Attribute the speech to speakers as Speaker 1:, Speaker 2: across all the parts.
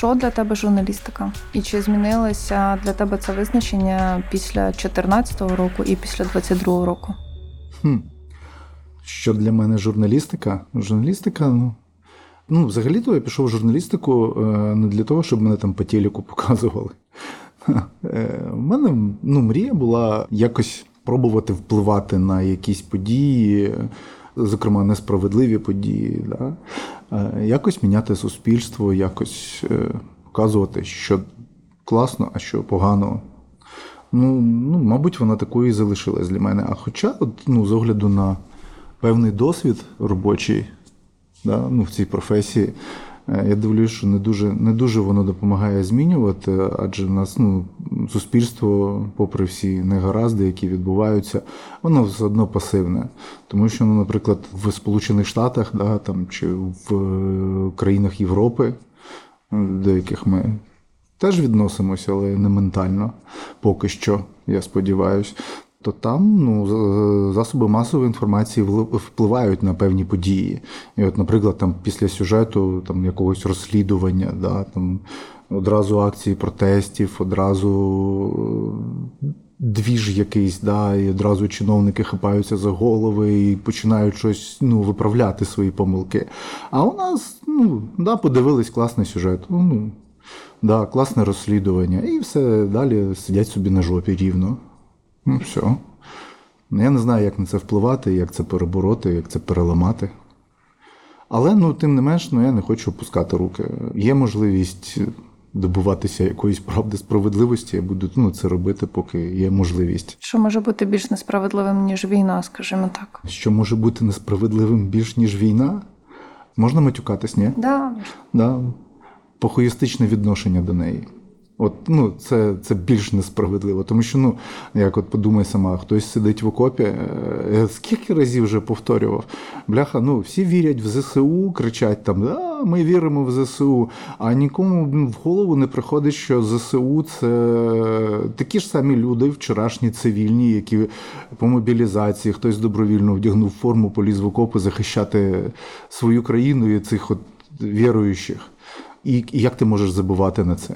Speaker 1: Що для тебе журналістика? І чи змінилося для тебе це визначення після 2014 року і після 22 року?
Speaker 2: Хм. Що для мене журналістика? Журналістика, ну. Ну, взагалі-то я пішов в журналістику е, не для того, щоб мене там по телеку показували. Е, У мене ну, мрія була якось пробувати впливати на якісь події, зокрема, несправедливі події. Да? Е, Якось міняти суспільство, якось е, показувати, що класно, а що погано. Ну, ну, мабуть, вона такою і залишилась для мене. А хоча, от, ну, з огляду на певний досвід робочий да, ну, в цій професії, е, я дивлюсь, що не дуже, не дуже воно допомагає змінювати, адже в нас ну, суспільство, попри всі негаразди, які відбуваються, воно все одно пасивне. Тому що, ну, наприклад, в Сполучених Штатах да, там, чи в е, країнах Європи, до яких ми теж відносимося, але не ментально поки що, я сподіваюся. То там ну, засоби масової інформації впливають на певні події. І от, наприклад, там після сюжету там якогось розслідування, да, там одразу акції протестів, одразу е, двіж якийсь, да, і одразу чиновники хапаються за голови і починають щось ну, виправляти свої помилки. А у нас, ну, да, подивились класний сюжет. Ну, да, класне розслідування, і все далі сидять собі на жопі рівно. Ну, все. Ну, Я не знаю, як на це впливати, як це перебороти, як це переламати. Але ну, тим не менш, ну, я не хочу опускати руки. Є можливість добуватися якоїсь правди справедливості, я буду ну, це робити, поки є можливість.
Speaker 1: Що може бути більш несправедливим, ніж війна, скажімо так?
Speaker 2: Що може бути несправедливим більш, ніж війна? Можна матюкатись, ні?
Speaker 1: Да.
Speaker 2: Да. Похуїстичне відношення до неї. От, ну, це, це більш несправедливо. Тому що, ну, як от подумай сама, хтось сидить в окопі, е, я скільки разів вже повторював, бляха, ну, всі вірять в ЗСУ, кричать там, а, ми віримо в ЗСУ, а нікому в голову не приходить, що ЗСУ це такі ж самі люди, вчорашні цивільні, які по мобілізації, хтось добровільно вдягнув форму, поліз в окопи захищати свою країну і цих от віруючих. І, і як ти можеш забувати на це?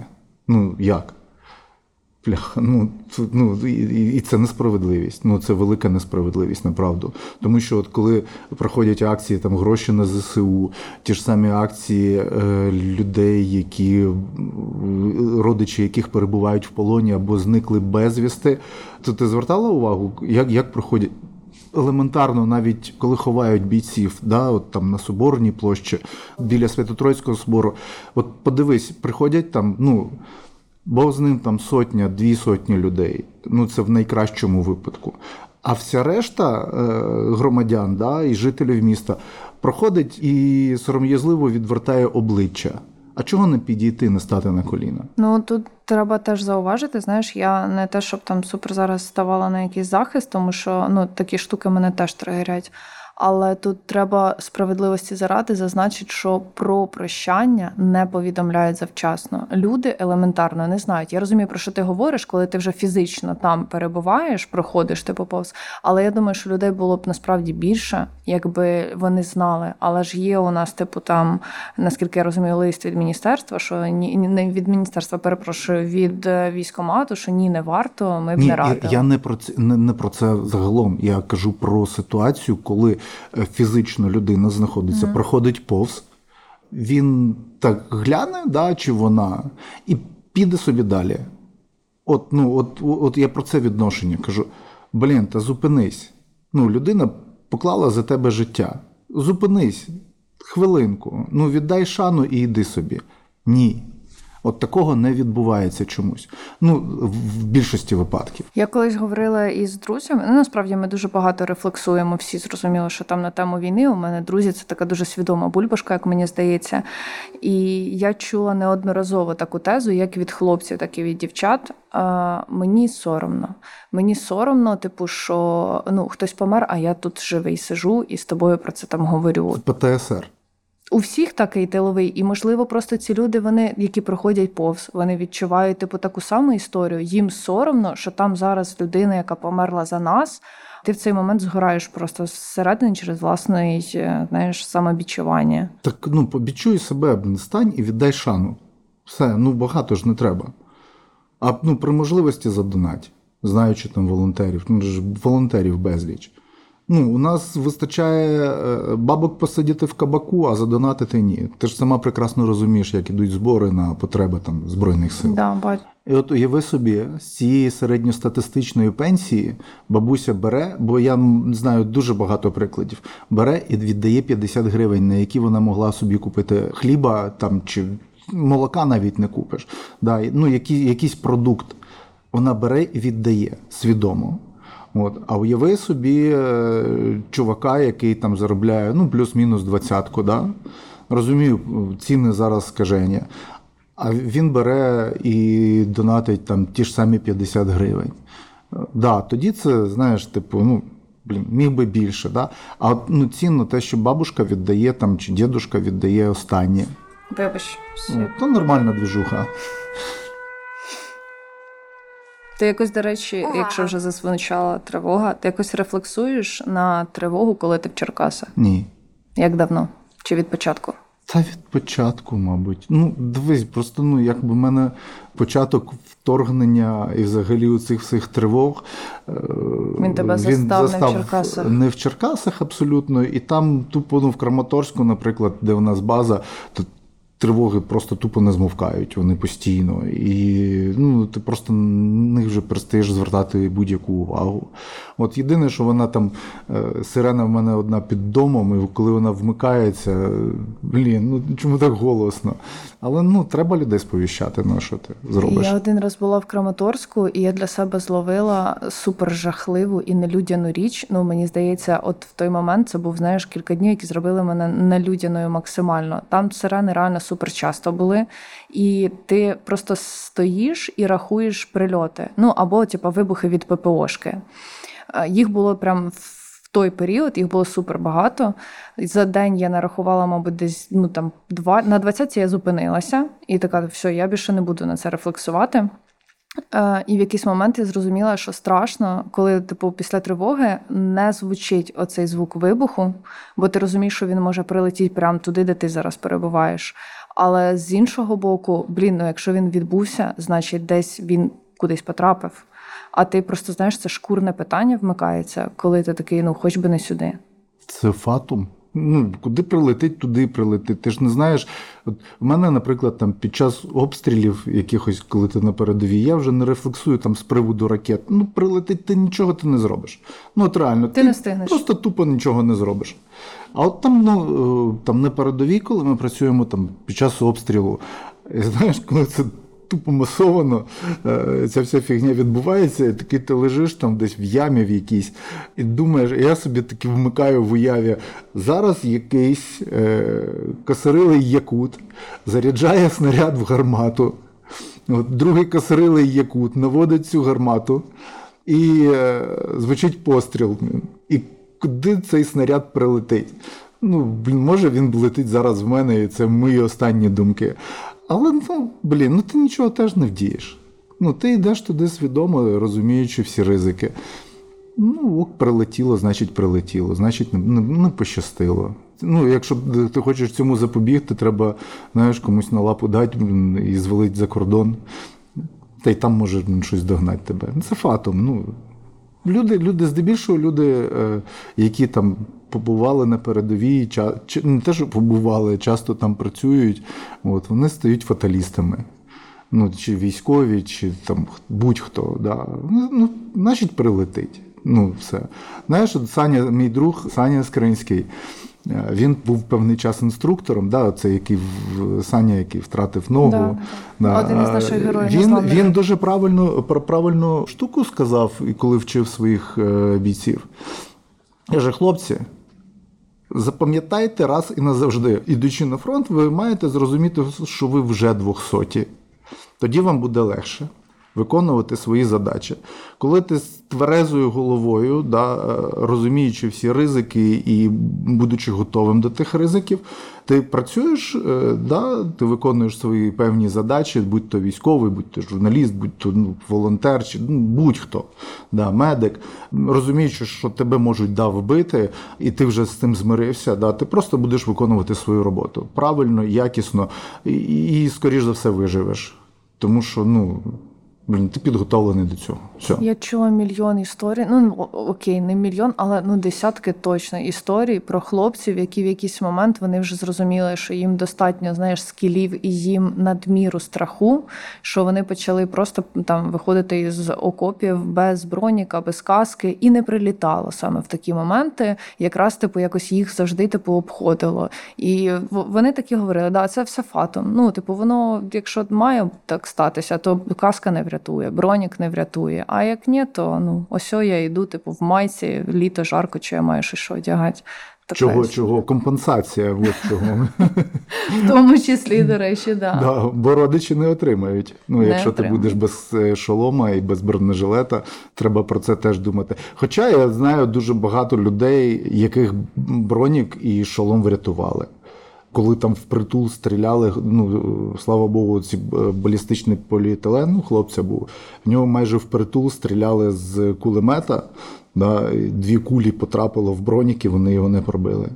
Speaker 2: Ну як? Бляха, ну, ну і- і це несправедливість. Ну це велика несправедливість, направду. Тому що от коли проходять акції там гроші на ЗСУ, ті ж самі акції е, людей, які родичі яких перебувають в полоні або зникли безвісти, то ти звертала увагу, як, як проходять? Елементарно, навіть коли ховають бійців, да, от там на Соборній площі біля Свято-Троїцького собору. От подивись, приходять там, ну, бо з ним там сотня, дві сотні людей. Ну, це в найкращому випадку. А вся решта е, громадян да, і жителів міста проходить і сором'язливо відвертає обличчя. А чого не підійти, не стати на коліна?
Speaker 1: Ну тут треба теж зауважити. Знаєш, я не те, щоб там супер зараз ставала на якийсь захист, тому що ну такі штуки мене теж тригерять. Але тут треба справедливості заради зазначити, що про прощання не повідомляють завчасно. Люди елементарно не знають. Я розумію, про що ти говориш, коли ти вже фізично там перебуваєш, проходиш типу повз. Але я думаю, що людей було б насправді більше, якби вони знали. Але ж є у нас, типу, там, наскільки я розумію, лист від міністерства, що ні не від міністерства, перепрошую, від е, військомату, що ні, не варто, ми б
Speaker 2: Ні,
Speaker 1: не
Speaker 2: я,
Speaker 1: радили.
Speaker 2: я не про це не, не про це загалом. Я кажу про ситуацію, коли фізично людина знаходиться, проходить повз, він так гляне, да, чи вона, і піде собі далі. От, ну, от, от я про це відношення кажу: блін, та зупинись. Ну, людина поклала за тебе життя. Зупинись, хвилинку. Ну, віддай шану і йди собі. Ні. От такого не відбувається чомусь. Ну, в- більшості випадків.
Speaker 1: Я колись говорила із друзями. Ну насправді ми дуже багато рефлексуємо. Всі зрозуміли, що там на тему війни у мене друзі це така дуже свідома бульбашка, як мені здається. І я чула неодноразово таку тезу, як від хлопців, так і від дівчат. А, мені соромно. Мені соромно, типу, що ну хтось помер, а я тут живий сижу і з тобою про це там говорю.
Speaker 2: ПТСР.
Speaker 1: У всіх такий тиловий, і можливо, просто ці люди, вони, які проходять повз, вони відчувають типу таку саму історію. Їм соромно, що там зараз людина, яка померла за нас. Ти в цей момент згораєш просто зсередини через власне знаєш, самобічування.
Speaker 2: Так ну, побічуй себе, стань і віддай шану. Все, ну багато ж не треба. А ну, при можливості задонать, знаючи там волонтерів, ну ж волонтерів безліч. Ну, у нас вистачає е, бабок посидіти в кабаку, а задонатити ні. Ти ж сама прекрасно розумієш, як ідуть збори на потреби там Збройних сил.
Speaker 1: Да, бать.
Speaker 2: І от уяви собі, з цієї середньостатистичної пенсії бабуся бере, бо я знаю дуже багато прикладів, бере і віддає 50 гривень, на які вона могла собі купити хліба там чи молока навіть не купиш. Да, ну, які, якийсь продукт вона бере і віддає свідомо. От, а уяви собі е, чувака, який там заробляє ну, плюс-мінус двадцятку, да? розумію, ціни зараз скажені. А він бере і донатить там ті ж самі 50 гривень. Е, Да, тоді це, знаєш, типу, ну, блін, міг би більше. Да? А от, ну, цінно те, що бабушка віддає там, чи дідушка віддає останнє.
Speaker 1: Вибач.
Speaker 2: Ну, то нормальна двіжуха.
Speaker 1: Ти якось, до речі, якщо вже зазвучала тривога, ти якось рефлексуєш на тривогу, коли ти в Черкасах?
Speaker 2: Ні.
Speaker 1: Як давно? Чи від початку?
Speaker 2: Та від початку, мабуть. Ну, дивись, просто ну, якби в мене початок вторгнення і взагалі у цих всіх тривог. е,
Speaker 1: Він тебе застав не в Черкасах.
Speaker 2: Не в Черкасах абсолютно. І там тупо ну, в Краматорську, наприклад, де у нас база, то тривоги просто тупо не змовкають, вони постійно. І ну, ти просто на них вже перестаєш звертати будь-яку увагу. От єдине, що вона там, е, сирена в мене одна під домом, і коли вона вмикається, блін, ну чому так голосно? Але ну, треба людей сповіщати, ну що ти зробиш?
Speaker 1: Я один раз була в Краматорську, і я для себе зловила супер жахливу і нелюдяну річ. Ну мені здається, от в той момент це був знаєш кілька днів, які зробили мене нелюдяною максимально. Там сирени реально супер часто були, і ти просто стоїш і рахуєш прильоти. Ну або типу, вибухи від ППОшки. Е, Їх було прям в той період, їх було супер багато. За день я нарахувала, мабуть, десь ну там два на 20 я зупинилася і така, все, я більше не буду на це рефлексувати. Е, і в якийсь момент я зрозуміла, що страшно, коли типу після тривоги не звучить оцей звук вибуху, бо ти розумієш, що він може прилетіти прямо туди, де ти зараз перебуваєш. Але з іншого боку, блін, ну якщо він відбувся, значить десь він кудись потрапив. А ти просто знаєш, це шкурне питання вмикається, коли ти такий, ну хоч би не сюди.
Speaker 2: Це фатум. Ну, куди прилетить, туди прилетить. Ти ж не знаєш. От в мене, наприклад, там під час обстрілів якихось, коли ти на передовій, я вже не рефлексую там з приводу ракет. Ну, прилетить, ти нічого ти не зробиш. Ну, от реально,
Speaker 1: Ти не встигнеш.
Speaker 2: Просто тупо нічого не зробиш. А от там, ну, е, там на передовій, коли ми працюємо там під час обстрілу, і знаєш, коли це тупо масовано, е, ця вся фігня відбувається, і такий ти лежиш там десь в ямі в якійсь, і думаєш, я собі таки вмикаю в уяві, зараз якийсь е, косарилий якут заряджає снаряд в гармату. От, другий косарилий якут наводить цю гармату, і е, звучить постріл. І куди цей снаряд прилетить? Ну, блін, може він летить зараз в мене, і це мої останні думки. Але ну, блін, ну ти нічого теж не вдієш. Ну, ти йдеш туди свідомо, розуміючи всі ризики. Ну, ок, прилетіло, значить, прилетіло, значить, не, не, не пощастило. Ну, якщо ти хочеш цьому запобігти, треба знаєш, комусь на лапу дати і звалити за кордон. Та й там може щось догнати тебе. Це фатом. Ну, люди, люди, здебільшого, люди, е, які там побували на передовій, не те, що побували, часто там працюють, от, вони стають фаталістами. Ну, чи військові, чи там будь-хто. Да. Ну, ну, значить, прилетить. Ну, все. Знаєш, Саня, мій друг Саня Скринський, е, він був певний час інструктором, да, це який в- Саня, який втратив ногу.
Speaker 1: Да, Один із наших героїв
Speaker 2: Він, він дуже правильно, про правильну штуку сказав, коли вчив своїх е, бійців. Каже, хлопці, запам'ятайте раз і назавжди, ідучи на фронт, ви маєте зрозуміти, що ви вже двохсоті. Тоді вам буде легше. Виконувати свої задачі. Коли ти з тверезою головою, да, е, розуміючи всі ризики і будучи готовим до тих ризиків, ти працюєш, е, да, ти виконуєш свої певні задачі, будь то військовий, будь то журналіст, будь то ну, волонтер, чи ну, будь-хто, да, медик, розуміючи, що тебе можуть да, вбити, і ти вже з цим змирився, да, ти просто будеш виконувати свою роботу правильно, якісно, і, і скоріш за все виживеш. Тому що, ну, блін, ти підготовлений до цього. Все.
Speaker 1: Я чула мільйон історій. Ну окей, не мільйон, але ну десятки точно історій про хлопців, які в якийсь момент вони вже зрозуміли, що їм достатньо знаєш скілів і їм надміру страху, що вони почали просто там виходити із окопів без броніка, без каски, і не прилітало саме в такі моменти. Якраз типу якось їх завжди типу обходило. І вони такі говорили: да, це все фатом. Ну, типу, воно, якщо має так статися, то каска не врятує, бронік не врятує. А як ні, то ну ось я йду, типу, в майці, літо жарко, чи я маю що одягати. Така
Speaker 2: Чого,
Speaker 1: історія.
Speaker 2: чого? Компенсація, от чого.
Speaker 1: В тому числі, до речі, да.
Speaker 2: Да, бо родичі не отримають. Ну,
Speaker 1: Не
Speaker 2: якщо
Speaker 1: отримають.
Speaker 2: ти будеш без е, шолома і без бронежилета, треба про це теж думати. Хоча я знаю дуже багато людей, яких бронік і шолом врятували. Коли там впритул стріляли, ну слава Богу, ці е, балістичний поліетилен, ну, хлопця був. В нього майже впритул стріляли з кулемета. Да, дві кулі потрапило в бронік, і вони його не пробили.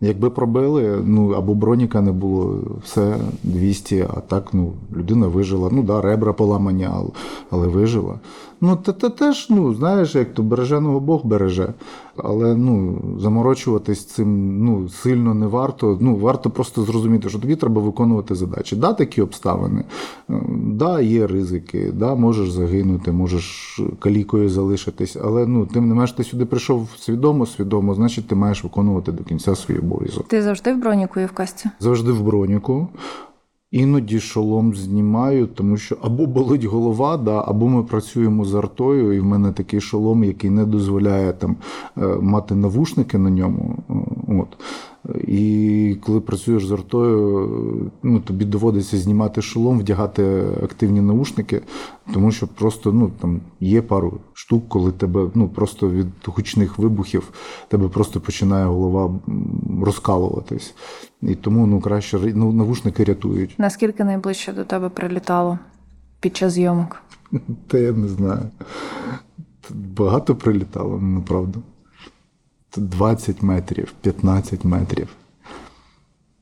Speaker 2: Якби пробили, ну або броніка не було, все 200, а так ну, людина вижила. Ну да, ребра поламані, але вижила. Ну, те, те теж, ну, знаєш, як то береженого Бог береже. Але ну, заморочуватись цим ну, сильно не варто. Ну, варто просто зрозуміти, що тобі треба виконувати задачі. Да, такі обставини, Е, да, є ризики, да, можеш загинути, можеш калікою залишитись, але ну, тим не менш ти сюди прийшов свідомо, свідомо, значить ти маєш виконувати до кінця свій обов'язок.
Speaker 1: Ти завжди в броніку і в касті?
Speaker 2: Завжди в броніку. Іноді шолом знімаю, тому що або болить голова, да, або ми працюємо з артою, і в мене такий шолом, який не дозволяє там е, мати навушники на ньому. е, От. І коли працюєш з артою, е, ну, тобі доводиться знімати шолом, вдягати активні наушники, тому що просто ну, там є пару штук, коли тебе ну, просто від гучних вибухів тебе просто починає голова розкалуватись. І тому ну, краще ну, навушники рятують.
Speaker 1: Наскільки найближче до тебе прилітало під час зйомок?
Speaker 2: Та я не знаю. Багато прилітало, ну, правда. Тут 20 метрів, 15 метрів.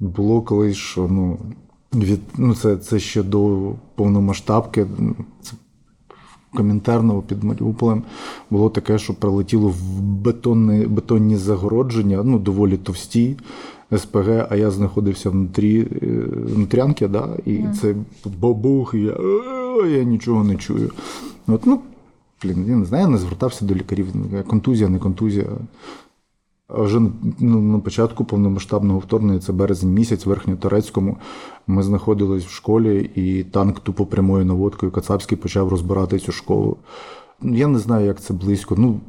Speaker 2: Було колись, що ну, від, ну це, це ще до повномасштабки. ну, Це в під Маріуполем було таке, що прилетіло в бетонні, бетонні загородження, ну, доволі товсті СПГ, а я знаходився внутрі, е, внутрянки, да, і це бабух, і я, «Е, я нічого не чую. От, ну, блін, я не знаю, я не звертався до лікарів. Контузія, не контузія. Вже ну, на початку повномасштабного вторгнення, це березень місяць, Верхньоторецькому, ми знаходились в школі, і танк тупо прямою наводкою Кацапський почав розбирати цю школу. Ну, Я не знаю, як це близько. Ну,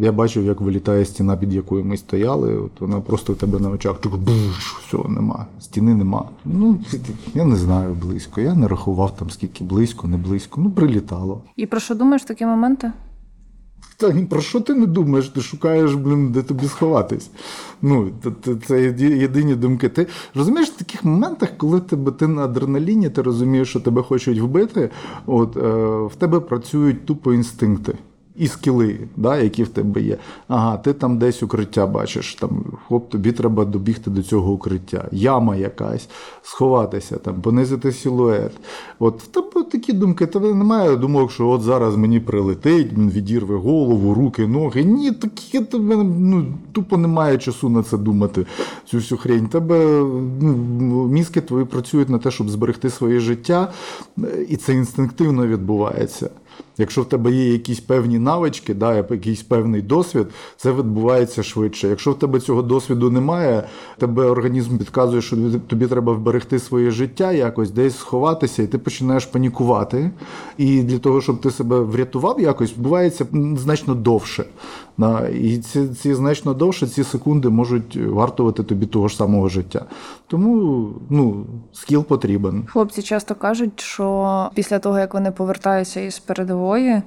Speaker 2: я бачив, як вилітає стіна, під якою ми стояли. От вона просто в тебе на очах так буш, все, нема. Стіни нема. Ну, я не знаю близько. Я не рахував там скільки близько, не близько. Ну, прилітало.
Speaker 1: І про що думаєш в такі моменти?
Speaker 2: Та про що ти не думаєш? Ти шукаєш, блін, де тобі сховатись. Ну, це, це єдині думки. Ти розумієш в таких моментах, коли тебе ти на адреналіні, ти розумієш, що тебе хочуть вбити, от е, в тебе працюють тупо інстинкти. І скіли, да, які в тебе є. Ага, ти там десь укриття бачиш. Там, хлоп, тобі треба добігти до цього укриття. Яма якась, сховатися, там, понизити силует. От в тебе такі думки, тебе немає думок, що от зараз мені прилетить, він відірве голову, руки, ноги. Ні, такі тебе ну, тупо немає часу на це думати, цю всю хрень. Тебе ну, мізки твої працюють на те, щоб зберегти своє життя, і це інстинктивно відбувається. Якщо в тебе є якісь певні навички, да, якийсь певний досвід, це відбувається швидше. Якщо в тебе цього досвіду немає, тебе організм підказує, що тобі треба вберегти своє життя, якось десь сховатися, і ти починаєш панікувати. І для того, щоб ти себе врятував якось, бувається м, значно довше. Да? І ці, ці значно довше, ці секунди можуть вартувати тобі того ж самого життя. Тому ну, скіл потрібен.
Speaker 1: Хлопці часто кажуть, що після того, як вони повертаються із передової,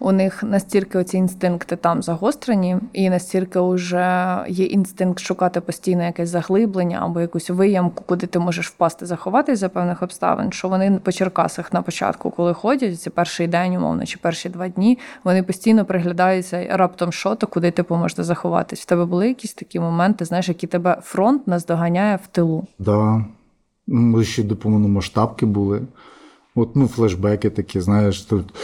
Speaker 1: у них настільки оці інстинкти там загострені, і настільки вже є інстинкт шукати постійно якесь заглиблення або якусь виямку, куди ти можеш впасти, заховатись за певних обставин, що вони по Черкасах на початку, коли ходять, це перший день, умовно, чи перші два дні, вони постійно приглядаються раптом що то, куди типу можна заховатись. В тебе були якісь такі моменти, знаєш, які тебе фронт наздоганяє в тилу.
Speaker 2: Да. Ми ще до повномасштабки були. От, ну, флешбеки такі, знаєш, тут.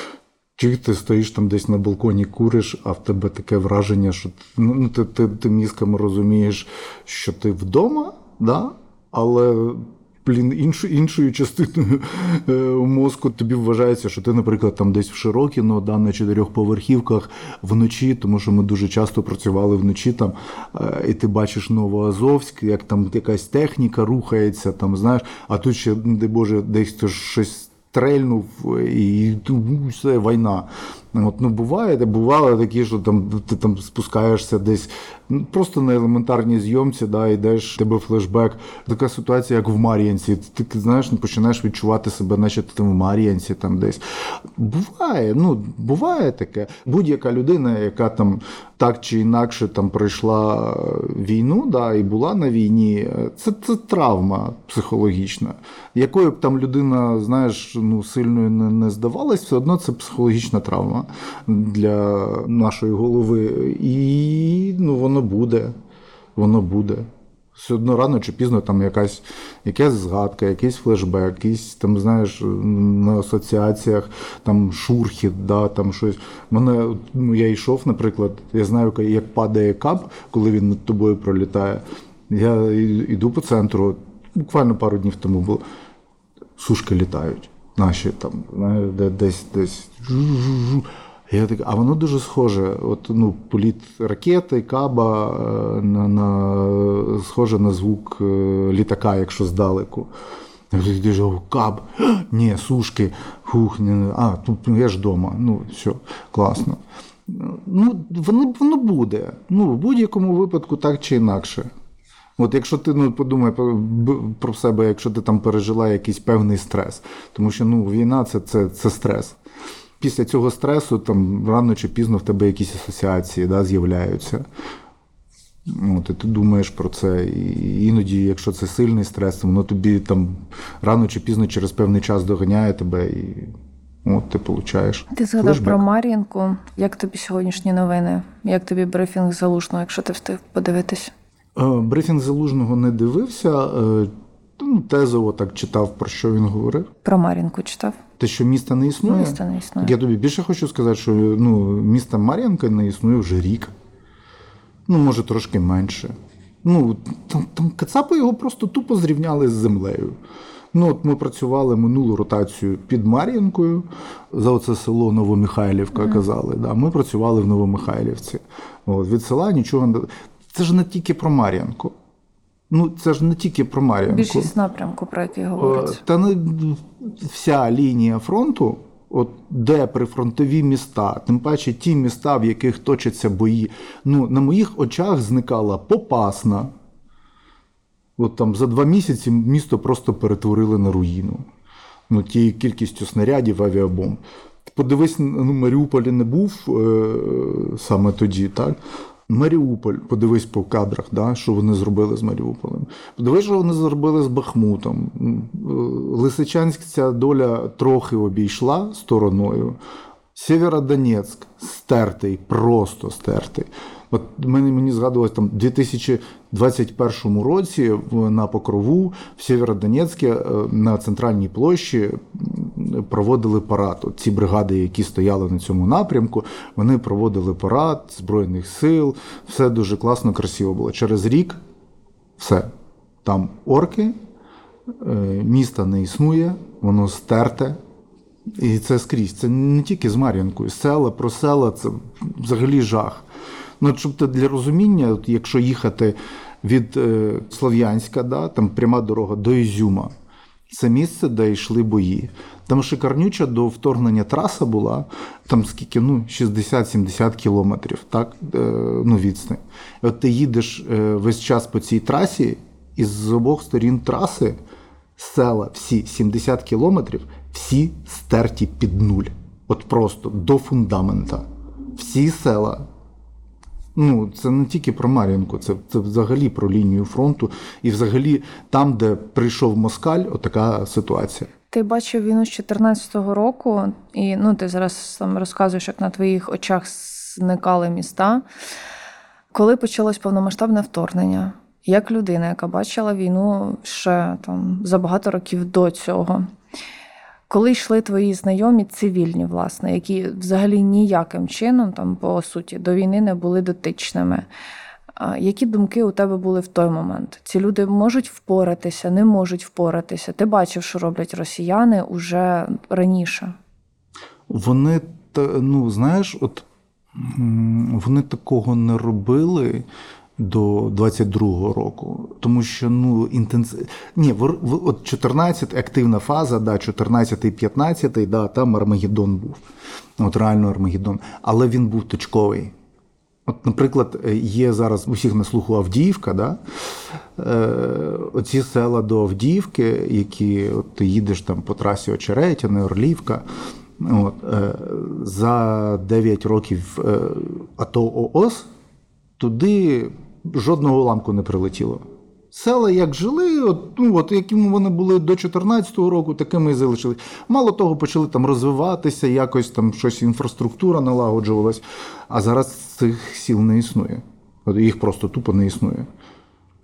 Speaker 2: Чи ти стоїш там десь на балконі, куриш, а в тебе таке враження, що ну, ну, ти, ти, ти мізками розумієш, що ти вдома, да? але блін, іншу, іншою частиною е, мозку тобі вважається, що ти, наприклад, там десь в Широкіно, да, на чотирьохповерхівках вночі, тому що ми дуже часто працювали вночі там, е, і ти бачиш Новоазовськ, як там якась техніка рухається, там, знаєш, а тут ще, де Боже, десь щось стрельнув і ну, все, війна. От, ну, буває, де бувало такі, що там ти там спускаєшся десь ну, просто на елементарній зйомці, да, йдеш, тебе флешбек. Така ситуація, як в Мар'янці. Ти, ти знаєш, ну, починаєш відчувати себе, наче ти там в Мар'янці там десь. Буває, ну буває таке. Будь-яка людина, яка там так чи інакше там пройшла війну, да, і була на війні, це, це травма психологічна. Якою б там людина, знаєш, ну сильною не, не здавалась, все одно це психологічна травма для нашої голови. І ну, воно буде. Воно буде. Все одно рано чи пізно там якась якась згадка, якийсь флешбек, якийсь там, знаєш, на асоціаціях там шурхіт, да, там щось. Мене, ну, я йшов, наприклад, я знаю, як падає кап, коли він над тобою пролітає. Я йду по центру, буквально пару днів тому було. Сушки літають. Наші там, де, десь десь. Я так, а воно дуже схоже. От, ну, політ ракети, каба е, на, на, схоже на звук е, літака, якщо здалеку. Каб, ні, сушки, хух, ні, а, тут я ж вдома. Ну, все, класно. Ну, воно, воно буде. Ну, в будь-якому випадку так чи інакше. От якщо ти ну, подумай про, про себе, якщо ти там пережила якийсь певний стрес, тому що ну, війна це, це, це стрес. Після цього стресу там рано чи пізно в тебе якісь асоціації да, з'являються. От, і ти думаєш про це. І іноді, якщо це сильний стрес, воно тобі там рано чи пізно через певний час доганяє тебе і от ти получаєш.
Speaker 1: Ти згадав
Speaker 2: флешбек.
Speaker 1: про Мар'їнку. Як тобі сьогоднішні новини? Як тобі брифінг залужного, якщо ти встиг подивитись?
Speaker 2: Е, Брифінг залужного не дивився. е, Ну, тезово так читав, про що він говорив.
Speaker 1: Про Мар'їнку читав?
Speaker 2: Те, що міста не існує.
Speaker 1: Міста не існує.
Speaker 2: Так я тобі більше хочу сказати, що ну, місто Мар'янка не існує вже рік. Ну, може, трошки менше. Ну, там, там Кацапи його просто тупо зрівняли з землею. Ну, от ми працювали минулу ротацію під Мар'їнкою, за оце село Новомихайлівка казали. Да. Ми працювали в Новомихайлівці. От, від села нічого не. Це ж не тільки про Мар'янку. Ну, це ж не тільки про Мар'янку.
Speaker 1: Більшість напрямку, про який
Speaker 2: Е,
Speaker 1: говориться.
Speaker 2: Та не вся лінія фронту, от де прифронтові міста, тим паче ті міста, в яких точаться бої. Ну, на моїх очах зникала Попасна. От там за два місяці місто просто перетворили на руїну. Ну, тією кількістю снарядів, авіабомб. Подивись, ну, Маріуполі не був е, саме тоді, так? Маріуполь, подивись по кадрах, да, що вони зробили з Маріуполем. Подивись, що вони зробили з Бахмутом. Е, Лисичанськ ця доля трохи обійшла стороною. Сєвєродонецьк стертий, просто стертий. От мені, мені згадувалось там у 2021 році на Покрову в Сєвєродонецьке е, на центральній площі проводили парад. От ці бригади, які стояли на цьому напрямку, вони проводили парад Збройних сил. Все дуже класно, красиво було. Через рік все. Там орки, е, міста не існує, воно стерте. І це скрізь. Це не тільки з Мар'янкою. Села про села це взагалі жах. Ну, щоб ти для розуміння, от якщо їхати від е, Слов'янська, да, там пряма дорога до Ізюма, Це місце, де йшли бої. Там шикарнюча до вторгнення траса була, там скільки, ну, 60-70 кілометрів, так, е, ну, відстань. От ти їдеш е, весь час по цій трасі, і з обох сторін траси села всі 70 кілометрів, всі стерті під нуль. От просто до фундамента. Всі села Ну, це не тільки про Мар'їнку, це, це взагалі про лінію фронту. І взагалі там, де прийшов москаль, отака ситуація.
Speaker 1: Ти бачив війну з 14-го року, і ну, ти зараз там розказуєш, як на твоїх очах зникали міста. Коли почалось повномасштабне вторгнення, як людина, яка бачила війну ще там за багато років до цього, коли йшли твої знайомі цивільні, власне, які взагалі ніяким чином, там, по суті, до війни не були дотичними. Які думки у тебе були в той момент? Ці люди можуть впоратися, не можуть впоратися. Ти бачив, що роблять росіяни уже раніше.
Speaker 2: Вони, ну, знаєш, от вони такого не робили. До 22-го року, тому що ну інтенс... Ні, вор- в- от 14 активна фаза, да, 14 15 да, там Армагеддон був. От реально Армагеддон. Але він був точковий. От, наприклад, є зараз у всіх на слуху Авдіївка, да? е, оці села до Авдіївки, які от, ти їдеш там по трасі Очеретяне, Орлівка. От, е, за 9 років е, АТО ООС туди жодного уламку не прилетіло. Села як жили, от, ну, от якими вони були до 2014 року, такими і залишились. Мало того, почали там розвиватися, якось там щось інфраструктура налагоджувалась. А зараз цих сіл не існує. От їх просто тупо не існує.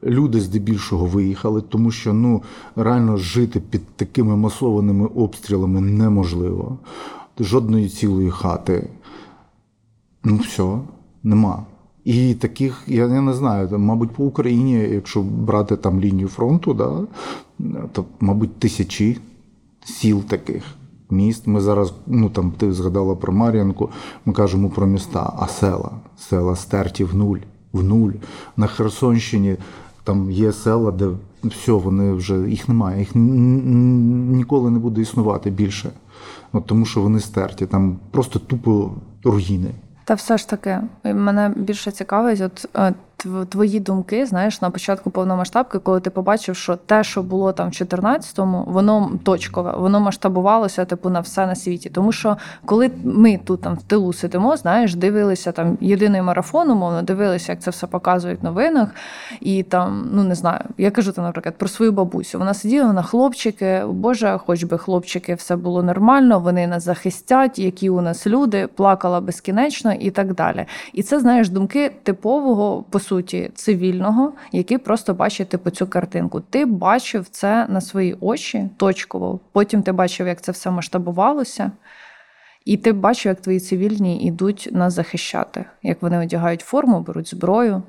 Speaker 2: Люди здебільшого виїхали, тому що ну реально жити під такими масованими обстрілами неможливо. Жодної цілої хати. Ну, все, нема. І таких, я, не знаю, там, мабуть, по Україні, якщо брати там лінію фронту, да, то, мабуть, тисячі сіл таких. Міст. Ми зараз, ну там ти згадала про Мар'янку, ми кажемо про міста, а села. Села стерті в нуль. В нуль. На Херсонщині там є села, де все, вони вже їх немає, їх ніколи не буде існувати більше. От, тому що вони стерті, там просто тупо руїни.
Speaker 1: Та все ж таки, мене більше цікавить, от е, твої думки, знаєш, на початку повномасштабки, коли ти побачив, що те, що було там в 14-му, воно точкове, воно масштабувалося типу на все на світі. Тому що коли ми тут там в тилу сидимо, знаєш, дивилися там єдиний марафон, умовно, дивилися, як це все показують в новинах, і там, ну не знаю, я кажу там, наприклад, про свою бабусю. Вона сиділа вона хлопчики, боже, хоч би хлопчики, все було нормально, вони нас захистять, які у нас люди, плакала безкінечно і так далі. І це знаєш думки типового, по суті, цивільного, який просто бачить типу цю картинку. Ти бачив це на свої очі точково. Потім ти бачив, як це все масштабувалося. І ти бачив, як твої цивільні йдуть нас захищати, як вони одягають форму, беруть зброю.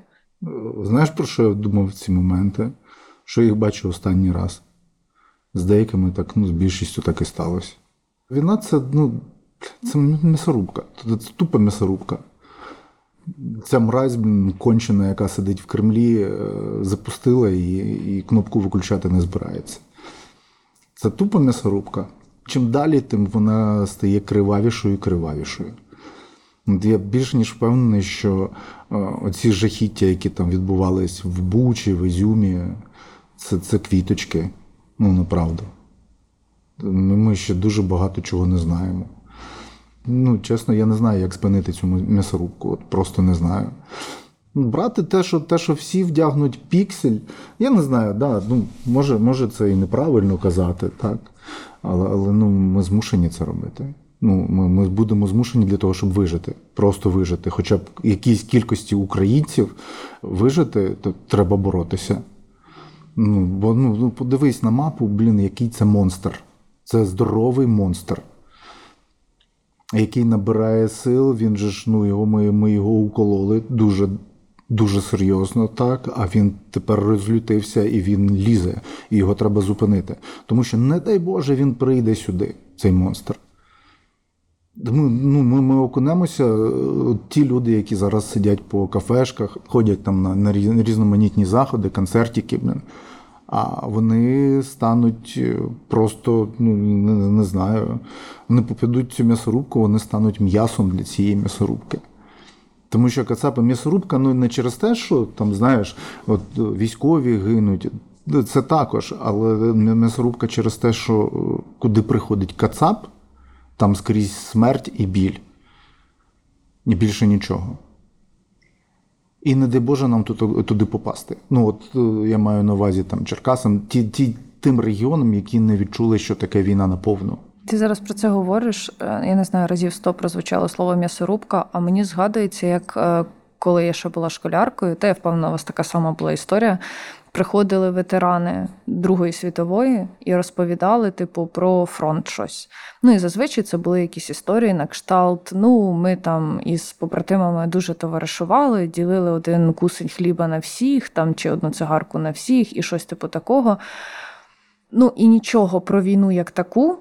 Speaker 2: Знаєш, про що я думав в ці моменти? Що їх бачу останній раз. З деякими так, ну, з більшістю так і сталося. Війна це, ну, це м'ясорубка. Це тупа м'ясорубка. Ця мразь кончена, яка сидить в Кремлі, е, запустила і, і кнопку виключати не збирається. Це тупа м'ясорубка. Чим далі, тим вона стає кривавішою і кривавішою. Я більш ніж впевнений, що е, оці жахіття, які там відбувались в Бучі, в Ізюмі, це, це квіточки. Ну, направду. Ми ще дуже багато чого не знаємо. Ну, чесно, я не знаю, як спинити цю м'ясорубку. От просто не знаю. Ну, Брати те, що те, що всі вдягнуть піксель, я не знаю, да, ну, може, може це і неправильно казати, так. Але, але ну, ми змушені це робити. Ну, ми, ми будемо змушені для того, щоб вижити, просто вижити. Хоча б якійсь кількості українців вижити, то треба боротися. Ну, бо ну, ну, подивись на мапу, блін, який це монстр. Це здоровий монстр який набирає сил, він же ж, ну, його, ми, ми його укололи дуже, дуже серйозно, так, а він тепер розлютився і він лізе, і його треба зупинити. Тому що, не дай Боже, він прийде сюди, цей монстр. Ми, ну, ми, ми окунемося, ті люди, які зараз сидять по кафешках, ходять там на, на різноманітні заходи, концертики, блін. А вони стануть е, просто, ну не, не знаю, вони попадуть цю м'ясорубку, вони стануть м'ясом для цієї м'ясорубки. Тому що Кацапи м'ясорубка ну не через те, що там, знаєш, от е, військові гинуть. Ну, Це також, але м'ясорубка через те, що е, куди приходить Кацап, там скрізь смерть і біль. І більше нічого. І не дай Боже нам тут, туди попасти. Ну, от е, я маю на увазі там Черкасам, ті, ті, тим регіонам, які не відчули, що таке війна наповну.
Speaker 1: Ти зараз про це говориш. е, Я не знаю, разів сто прозвучало слово м'ясорубка, а мені згадується, як е, коли я ще була школяркою, та я впевнена, у вас така сама була історія. Приходили ветерани Другої світової і розповідали, типу, про фронт щось. Ну і зазвичай це були якісь історії на кшталт. Ну, ми там із побратимами дуже товаришували, ділили один кусень хліба на всіх, там чи одну цигарку на всіх, і щось типу такого. Ну і нічого про війну як таку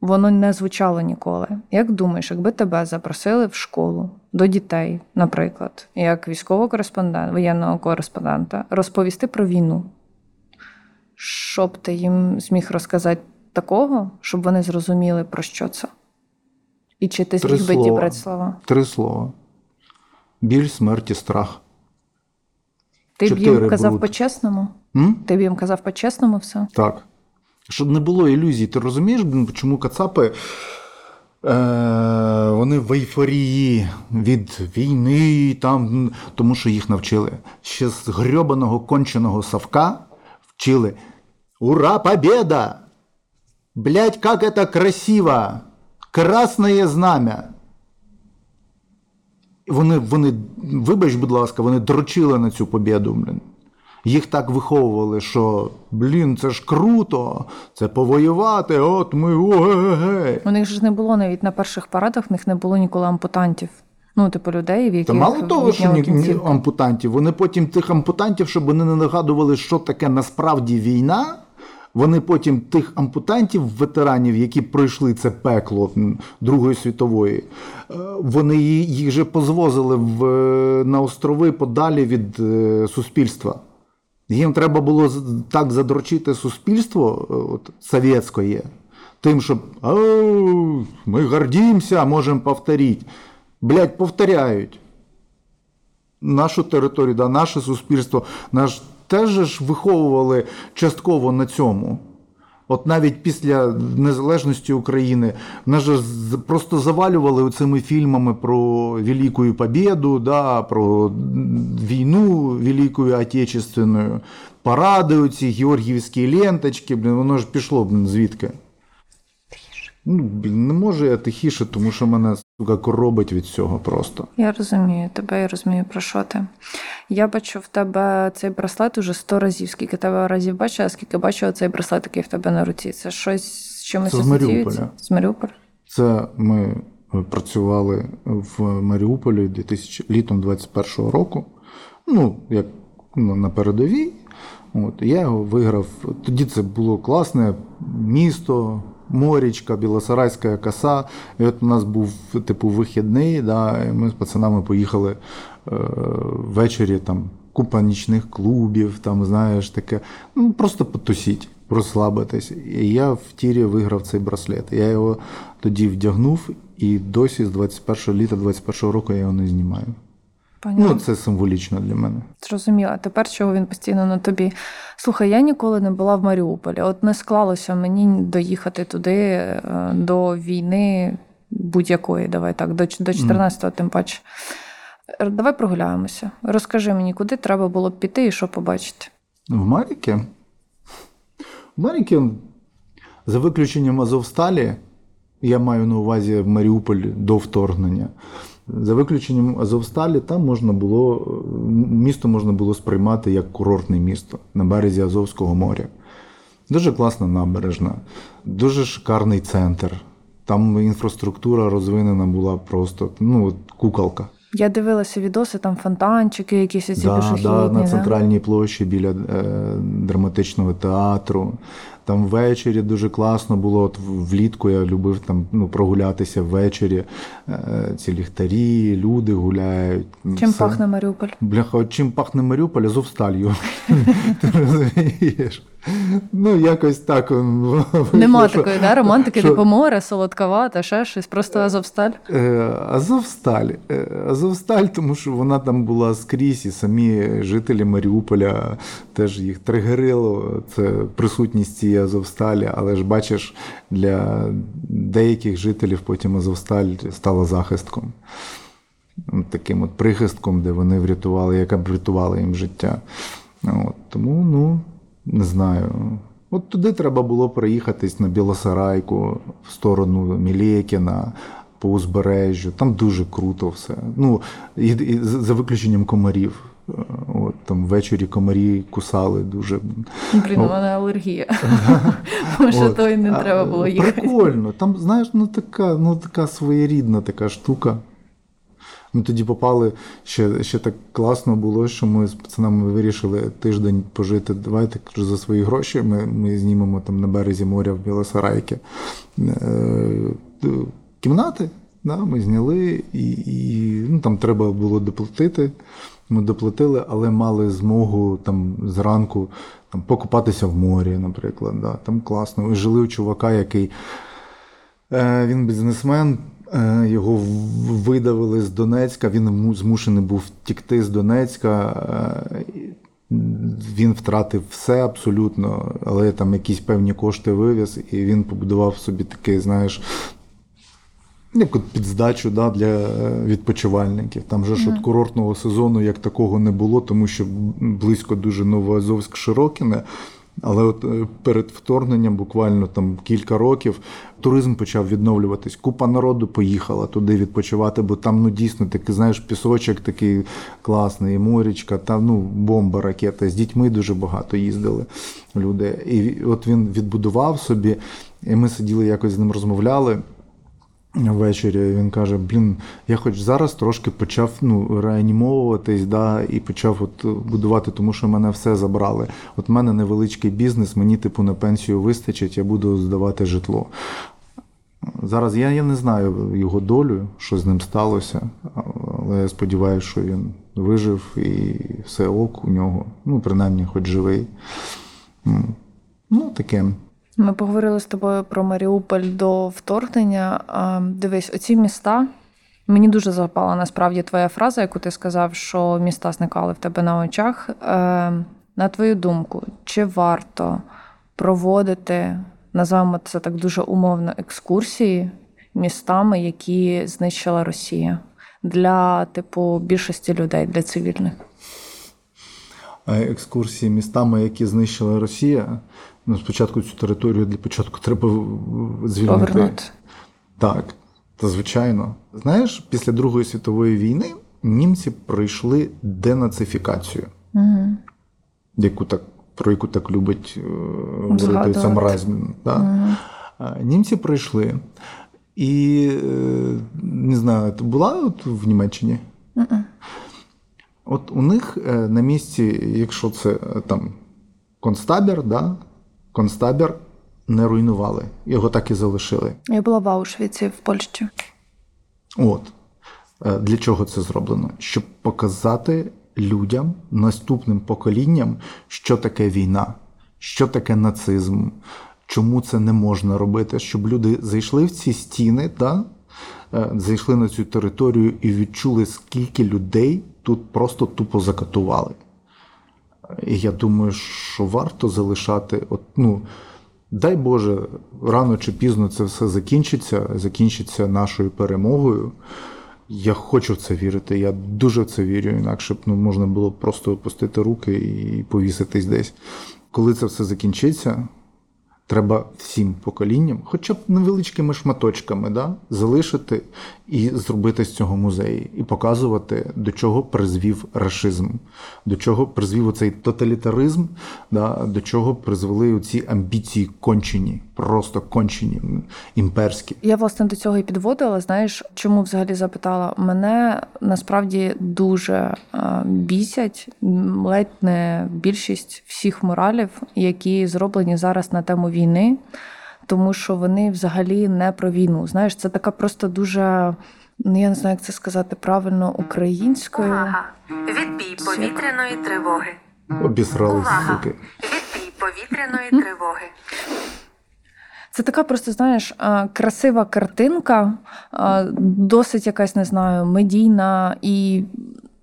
Speaker 1: воно не звучало ніколи. Як думаєш, якби тебе запросили в школу до дітей, наприклад, як військового кореспондента, воєнного кореспондента, розповісти про війну, що б ти їм зміг розказати такого, щоб вони зрозуміли, про що це? І чи ти зміг би дібрати слова?
Speaker 2: Три слова: біль, смерть і страх.
Speaker 1: Ти б їм казав по-чесному? Ти б їм казав по-чесному все?
Speaker 2: Так. Щоб не було ілюзій, ти розумієш, чому Кацапи е, вони в ейфорії від війни, там, тому що їх навчили. Ще з грьобаного конченого Савка вчили. Ура, победа! Блять, как это красиво! Красное знамя! Вони, вони, вибач, будь ласка, вони дрочили на цю побіду, блін. Їх так виховували, що блін, це ж круто, це повоювати, от ми ого-ге-ге.
Speaker 1: У них ж не було навіть на перших парадах, в них не було ніколи ампутантів. Ну, типу, людей, в яких
Speaker 2: Та мало того, що ні, ні, ампутантів, вони потім тих ампутантів, щоб вони не нагадували, що таке насправді війна. Вони потім тих ампутантів, ветеранів, які пройшли це пекло Другої світової, е, вони їх же позвозили в, е, на острови подалі від е, суспільства. Їм треба було так задрочити суспільство е, от, совєтське, тим, щоб ми гордімося, можемо повторити. Блять, повторяють. Нашу територію, да, наше суспільство, наш теж ж виховували частково на цьому. От навіть після незалежності України нас же просто завалювали цими фільмами про Велику Побєду, да, про війну Велику Отечественною, паради, оці георгіївські ленточки, блін, воно ж пішло блін, звідки. Ну, блін, не можу я тихіше, тому що мене сука коробить від цього просто.
Speaker 1: Я розумію тебе, я розумію, про що ти. Я бачу в тебе цей браслет уже сто разів. Скільки тебе разів бачила, скільки бачила цей браслет, який в тебе на руці. Це щось з чимось
Speaker 2: Це з? Маріуполя.
Speaker 1: З Маріуполя?
Speaker 2: Це ми працювали в Маріуполі 2000, літом 21-го року. Ну, як на передовій. От, я його виграв. Тоді це було класне місто, морічка, Білосарайська коса. І от у нас був типу вихідний, да, і ми з пацанами поїхали е, ввечері там. Купа нічних клубів, там, знаєш, таке. Ну, просто потусіть, розслабитись. І я в тірі виграв цей браслет. Я його тоді вдягнув, і досі з 21 літа 21 року я його не знімаю.
Speaker 1: Понятно.
Speaker 2: Ну, це символічно для мене.
Speaker 1: Зрозуміла. Тепер чого він постійно на тобі. Слухай, я ніколи не була в Маріуполі. От не склалося мені доїхати туди е, до війни будь-якої, давай так, до, до 14-го, тим паче. Давай прогуляємося. Розкажи мені, куди треба було б піти і що побачити.
Speaker 2: В Маріки? В Маріки, за виключенням Азовсталі, я маю на увазі Маріуполь до вторгнення. За виключенням Азовсталі, там можна було, місто можна було сприймати як курортне місто на березі Азовського моря. Дуже класна набережна, дуже шикарний центр. Там інфраструктура розвинена була просто ну, куколка.
Speaker 1: Я дивилася відоси, там фонтанчики, якісь ці
Speaker 2: Да,
Speaker 1: пішохідні.
Speaker 2: да, на
Speaker 1: да?
Speaker 2: центральній площі біля е, драматичного театру. Там ввечері дуже класно було. От влітку я любив там ну, прогулятися ввечері. Е, ці ліхтарі, люди гуляють.
Speaker 1: Чим
Speaker 2: Все.
Speaker 1: пахне Маріуполь?
Speaker 2: Бляха, от чим пахне Маріуполь, Азовсталью. Ти розумієш? Ну, якось так.
Speaker 1: Нема
Speaker 2: що-
Speaker 1: такої, да, романтики,
Speaker 2: що-
Speaker 1: типу море, солодковата, ще щось, просто Азовсталь.
Speaker 2: Е, Азовсталь. Е, Азовсталь, тому що вона там була скрізь, і самі жителі Маріуполя теж їх тригерило. Це присутність цієї Азовсталі. Але ж бачиш, для деяких жителів потім Азовсталь стала захистком. Таким от прихистком, де вони врятували, яка врятувала їм життя. От, тому, ну, не знаю. От туди треба було проїхатись на Білосарайку в сторону Мілєкіна, по узбережжю. Там дуже круто все. Ну, і, і за виключенням комарів. Е, там ввечері комарі кусали дуже.
Speaker 1: Блін, у мене алергія. Може, то і не треба було їхати.
Speaker 2: Прикольно. Там, знаєш, ну така, ну така своєрідна така штука. Ми тоді попали, ще, ще так класно було, що ми з пацанами вирішили тиждень пожити. Давайте за свої гроші. Ми, ми знімемо там на березі моря в Білосарайки е, кімнати. Да, ми зняли, і, і ну, там треба було доплатити. Ми доплатили, але мали змогу там зранку там, покупатися в морі, наприклад. Да. Там класно. Ми жили у чувака, який Е, Він бізнесмен, е, його видавили з Донецька. Він змушений був втікти з Донецька. е, Він втратив все абсолютно, але там якісь певні кошти вивіз, і він побудував собі такий, знаєш, як от під здачу да, для е, відпочивальників. Там же ж от курортного сезону як такого не було, тому що близько дуже Новоазовськ Широкіне. Але от е, перед вторгненням, буквально там кілька років, туризм почав відновлюватись. Купа народу поїхала туди відпочивати, бо там ну дійсно такий, знаєш, пісочок такий класний, і морічка, там ну бомба, ракета. З дітьми дуже багато їздили люди. І от він відбудував собі, і ми сиділи якось з ним розмовляли. Ввечері він каже: Блін, я хоч зараз трошки почав ну, реанімовуватись, да, і почав от будувати, тому що мене все забрали. От в мене невеличкий бізнес, мені типу на пенсію вистачить, я буду здавати житло. Зараз я, я не знаю його долю, що з ним сталося, але я сподіваюся, що він вижив і все ок у нього. Ну, принаймні, хоч живий. Ну, таке.
Speaker 1: Ми поговорили з тобою про Маріуполь до вторгнення. Дивись, оці міста. Мені дуже запала насправді твоя фраза, яку ти сказав, що міста зникали в тебе на очах. Е, на твою думку, чи варто проводити, називаємо це так дуже умовно, екскурсії містами, які знищила Росія для типу більшості людей, для цивільних?
Speaker 2: Е, екскурсії містами, які знищила Росія. Ну, спочатку цю територію для початку треба звільнити.
Speaker 1: Повернути.
Speaker 2: Так, та звичайно. Знаєш, після Другої світової війни німці пройшли денацифікацію,
Speaker 1: Угу.
Speaker 2: яку так, про яку так любить е, говорити сам Райзман. Да. Е, Німці пройшли. І е, не знаю, ти була от в Німеччині? От у них е, на місці, якщо це там концтабір, да, концтабір не руйнували, його так і залишили.
Speaker 1: Я була в Аушвіці в Польщі.
Speaker 2: От Е, для чого це зроблено? Щоб показати людям, наступним поколінням, що таке війна, що таке нацизм, чому це не можна робити, щоб люди зайшли в ці стіни, да? е, зайшли на цю територію і відчули, скільки людей тут просто тупо закатували. І я думаю, що варто залишати, от, ну, дай Боже, рано чи пізно це все закінчиться, закінчиться нашою перемогою. Я хочу в це вірити, я дуже в це вірю, інакше б ну, можна було просто опустити руки і повіситись десь. Коли це все закінчиться, треба всім поколінням, хоча б невеличкими шматочками, да, залишити і зробити з цього музеї, і показувати, до чого призвів рашизм, до чого призвів оцей тоталітаризм, да, до чого призвели ці амбіції кончені. Просто кончені, імперські.
Speaker 1: Я власне до цього і підводила. Знаєш, чому взагалі запитала? Мене насправді дуже е, бісять ледь не більшість всіх моралів, які зроблені зараз на тему війни, тому що вони взагалі не про війну. Знаєш, це така просто дуже. Ну, я не знаю, як це сказати правильно українською.
Speaker 3: Увага! Відбій повітряної тривоги.
Speaker 2: Обісрались,
Speaker 3: Увага!
Speaker 2: суки.
Speaker 3: Відбій повітряної тривоги.
Speaker 1: Це така просто, знаєш, красива картинка, досить якась, не знаю, медійна і,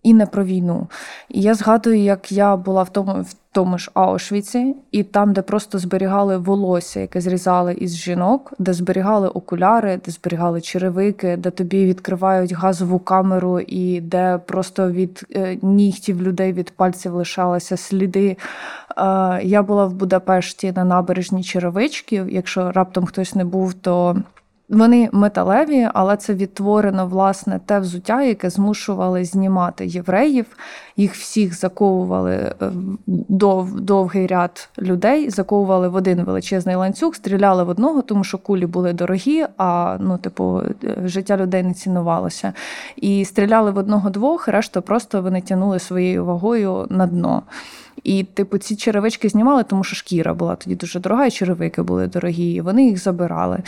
Speaker 1: і не про війну. І я згадую, як я була в тому, в тому ж Аушвіці, і там, де просто зберігали волосся, яке зрізали із жінок, де зберігали окуляри, де зберігали черевики, де тобі відкривають газову камеру, і де просто від е, нігтів людей від пальців лишалися сліди. Е, Я була в Будапешті на набережні черевичків. Якщо раптом хтось не був, то вони металеві, але це відтворено власне те взуття, яке змушували знімати євреїв. Їх всіх заковували е, дов, довгий ряд людей, заковували в один величезний ланцюг, стріляли в одного, тому що кулі були дорогі, а ну, типу, е, життя людей не цінувалося. І стріляли в одного-двох, решту просто вони тягнули своєю вагою на дно. І, типу, ці черевички знімали, тому що шкіра була тоді дуже дорога, і черевики були дорогі, і вони їх забирали.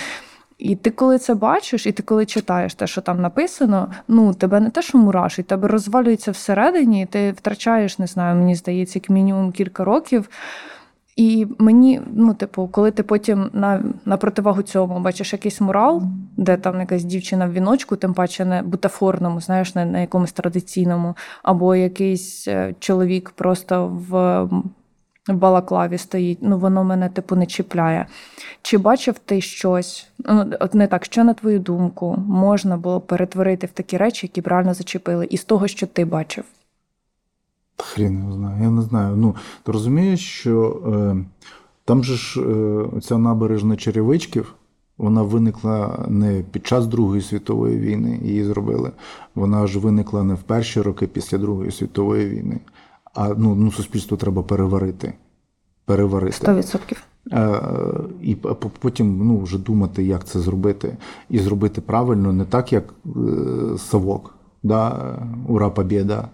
Speaker 1: І ти коли це бачиш, і ти коли читаєш те, що там написано, ну тебе не те, що мурашить, тебе розвалюється всередині, і ти втрачаєш, не знаю, мені здається, як мінімум кілька років. І мені, ну, типу, коли ти потім на, на противагу цьому бачиш якийсь мурал, де там якась дівчина в віночку, тим паче не бутафорному, знаєш, не на якомусь традиційному, або якийсь е, чоловік просто в балаклаві стоїть, ну воно мене типу не чіпляє. Чи бачив ти щось? Ну, от не так, що на твою думку можна було перетворити в такі речі, які б реально зачепили, із того, що ти бачив?
Speaker 2: Хрін його знаю, я не знаю. Ну, ти розумієш, що е, там же ж е, ця набережна черевичків, вона виникла не під час Другої світової війни, її зробили. Вона ж виникла не в перші роки після Другої світової війни. А ну, ну суспільство треба переварити. Переварити.
Speaker 1: 100%.
Speaker 2: Е, І потім ну, вже думати, як це зробити. І зробити правильно, не так, як е, совок, да, ура, побєда,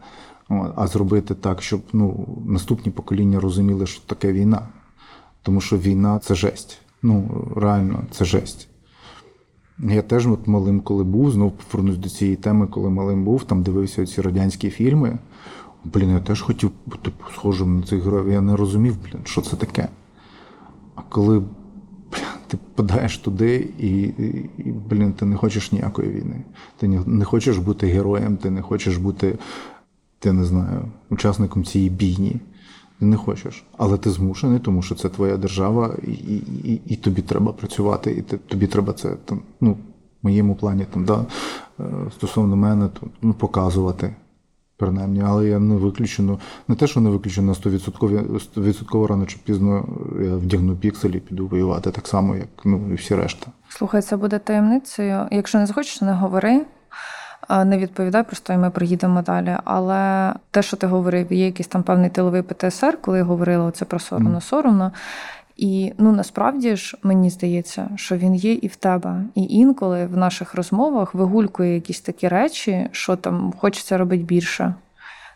Speaker 2: а зробити так, щоб ну, наступні покоління розуміли, що таке війна. Тому що війна це жесть. Ну, реально, це жесть. Я теж от малим, коли був, знов повернусь до цієї теми, коли малим був, там дивився ці радянські фільми. Блін, я теж хотів бути схожим на цих героїв. Я не розумів, блін, що це таке. А коли блін, ти подаєш туди, і, і, і, блін, ти не хочеш ніякої війни. Ти не, хочеш бути героєм, ти не хочеш бути, ти не знаю, учасником цієї бійні. Ти не хочеш. Але ти змушений, тому що це твоя держава, і, і, і, і тобі треба працювати, і ти, тобі треба це там, ну, в моєму плані там, да, е, стосовно мене, то, ну, показувати. Принаймні, але я не виключено, не те, що не виключено 100%, 100% рано чи пізно я вдягну пікселі піду воювати так само, як ну, і всі решта.
Speaker 1: Слухай, це буде таємницею. Якщо не захочеш, не говори. Не відповідай, просто і ми приїдемо далі. Але те, що ти говорив, є якийсь там певний тиловий ПТСР, коли я говорила це про соромно, соромно. І ну насправді ж мені здається, що він є і в тебе. І інколи в наших розмовах вигулькує якісь такі речі, що там хочеться робити більше.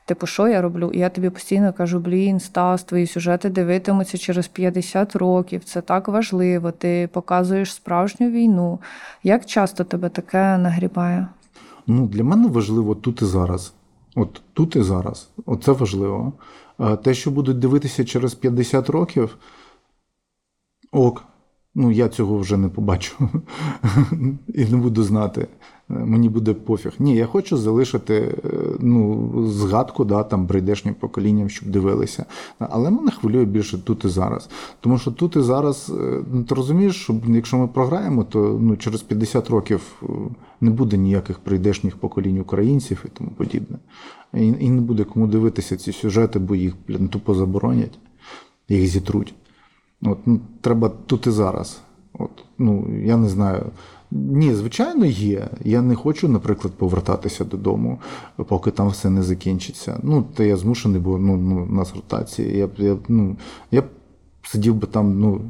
Speaker 1: Типу, що я роблю? І я тобі постійно кажу: блін, Стас, твої сюжети дивитимуться через 50 років. Це так важливо. Ти показуєш справжню війну. Як часто тебе таке нагрібає?
Speaker 2: Ну, для мене важливо тут і зараз. От тут і зараз. Оце важливо. Те, що будуть дивитися через 50 років, ок. Ну, я цього вже не побачу і не буду знати. Мені буде пофіг. Ні, я хочу залишити е, ну, згадку да, там, прийдешнім поколінням, щоб дивилися. Але мене хвилює більше тут і зараз. Тому що тут і зараз, е, ну, ти розумієш, що якщо ми програємо, то ну, через 50 років е, не буде ніяких прийдешніх поколінь українців і тому подібне. І, і не буде кому дивитися ці сюжети, бо їх блін, тупо заборонять, їх зітруть. От, ну, треба тут і зараз. От, ну, я не знаю. Ні, звичайно, є. Я не хочу, наприклад, повертатися додому, поки там все не закінчиться. Ну, то я змушений, бо ну, ну, у нас ротація. Я, я, ну, я сидів би там ну,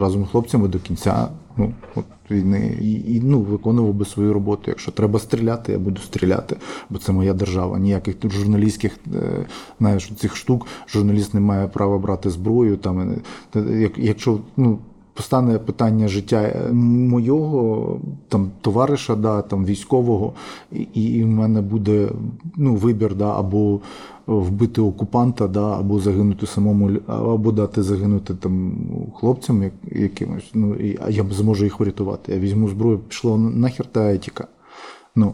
Speaker 2: разом з хлопцями до кінця ну, от війни і, і ну, виконував би свою роботу. Якщо треба стріляти, я буду стріляти, бо це моя держава. Ніяких тут журналістських е, знаєш, цих штук журналіст не має права брати зброю. Там, е, як- якщо ну, постане питання життя е, мого там товариша, да, там військового, і, і в мене буде ну, вибір, да, або вбити окупанта, да, або загинути самому, або дати загинути там хлопцям як, якимось. Ну, і, я зможу їх врятувати. Я візьму зброю, пішло нахер та етика. Ну,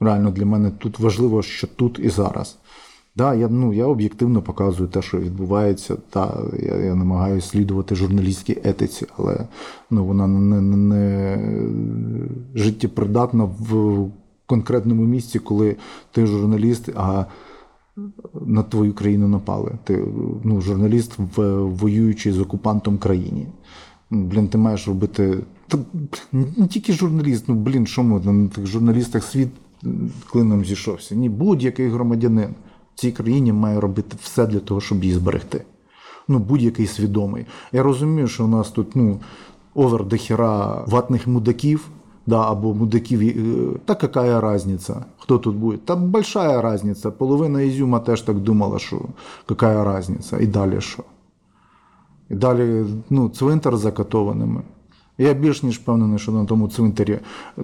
Speaker 2: реально для мене тут важливо, що тут і зараз. Да, я, ну, я об'єктивно показую те, що відбувається. Та, я, я намагаюся слідувати журналістській етиці, але ну, вона не, не, не життєпридатна в конкретному місці, коли ти журналіст, а на твою країну напали. Ти ну, журналіст в воюючій з окупантом країні. Блін, ти маєш робити. Та, не тільки журналіст, ну блін, що ми на тих журналістах світ клином зійшовся. Ні, будь-який громадянин цій країні має робити все для того, щоб її зберегти. Ну, будь-який свідомий. Я розумію, що у нас тут ну, овер дихера ватних мудаків, да, або мудаків. е, Та яка разниця? Хто тут буде? Та большая разниця. Половина Ізюма теж так думала, що яка разниця. І далі що? І далі ну, цвинтар закатованими. Я більш ніж впевнений, що на тому цвинтарі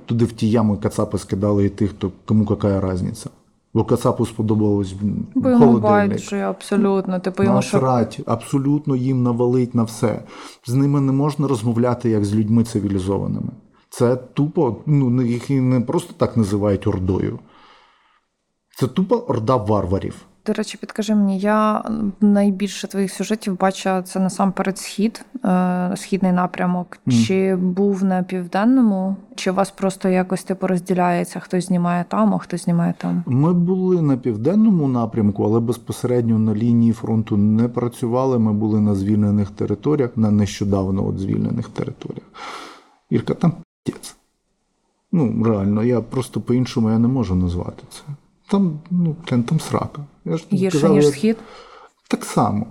Speaker 2: туди в ті ями кацапи скидали і тих, хто кому яка разниця. Бо кацапу сподобалось
Speaker 1: Бо йому байдуже абсолютно. Типу йому що
Speaker 2: Насрать, абсолютно їм навалить на все. З ними не можна розмовляти як з людьми цивілізованими. Це тупо, ну їх і не просто так називають ордою. Це тупо орда варварів.
Speaker 1: До речі, підкажи мені, я найбільше твоїх сюжетів бачила це насамперед схід, е, східний напрямок.
Speaker 2: Мгм.
Speaker 1: Чи був на південному, чи у вас просто якось типу розділяється, хтось знімає там, а хтось знімає там?
Speaker 2: Ми були на південному напрямку, але безпосередньо на лінії фронту не працювали. Ми були на звільнених територіях, на нещодавно от звільнених територіях. Ірка, там п'єць. Ну, реально, я просто по-іншому я не можу назвати це. Там, ну, там срака. Я ж
Speaker 1: Гірше,
Speaker 2: казав,
Speaker 1: ніж схід?
Speaker 2: Так само.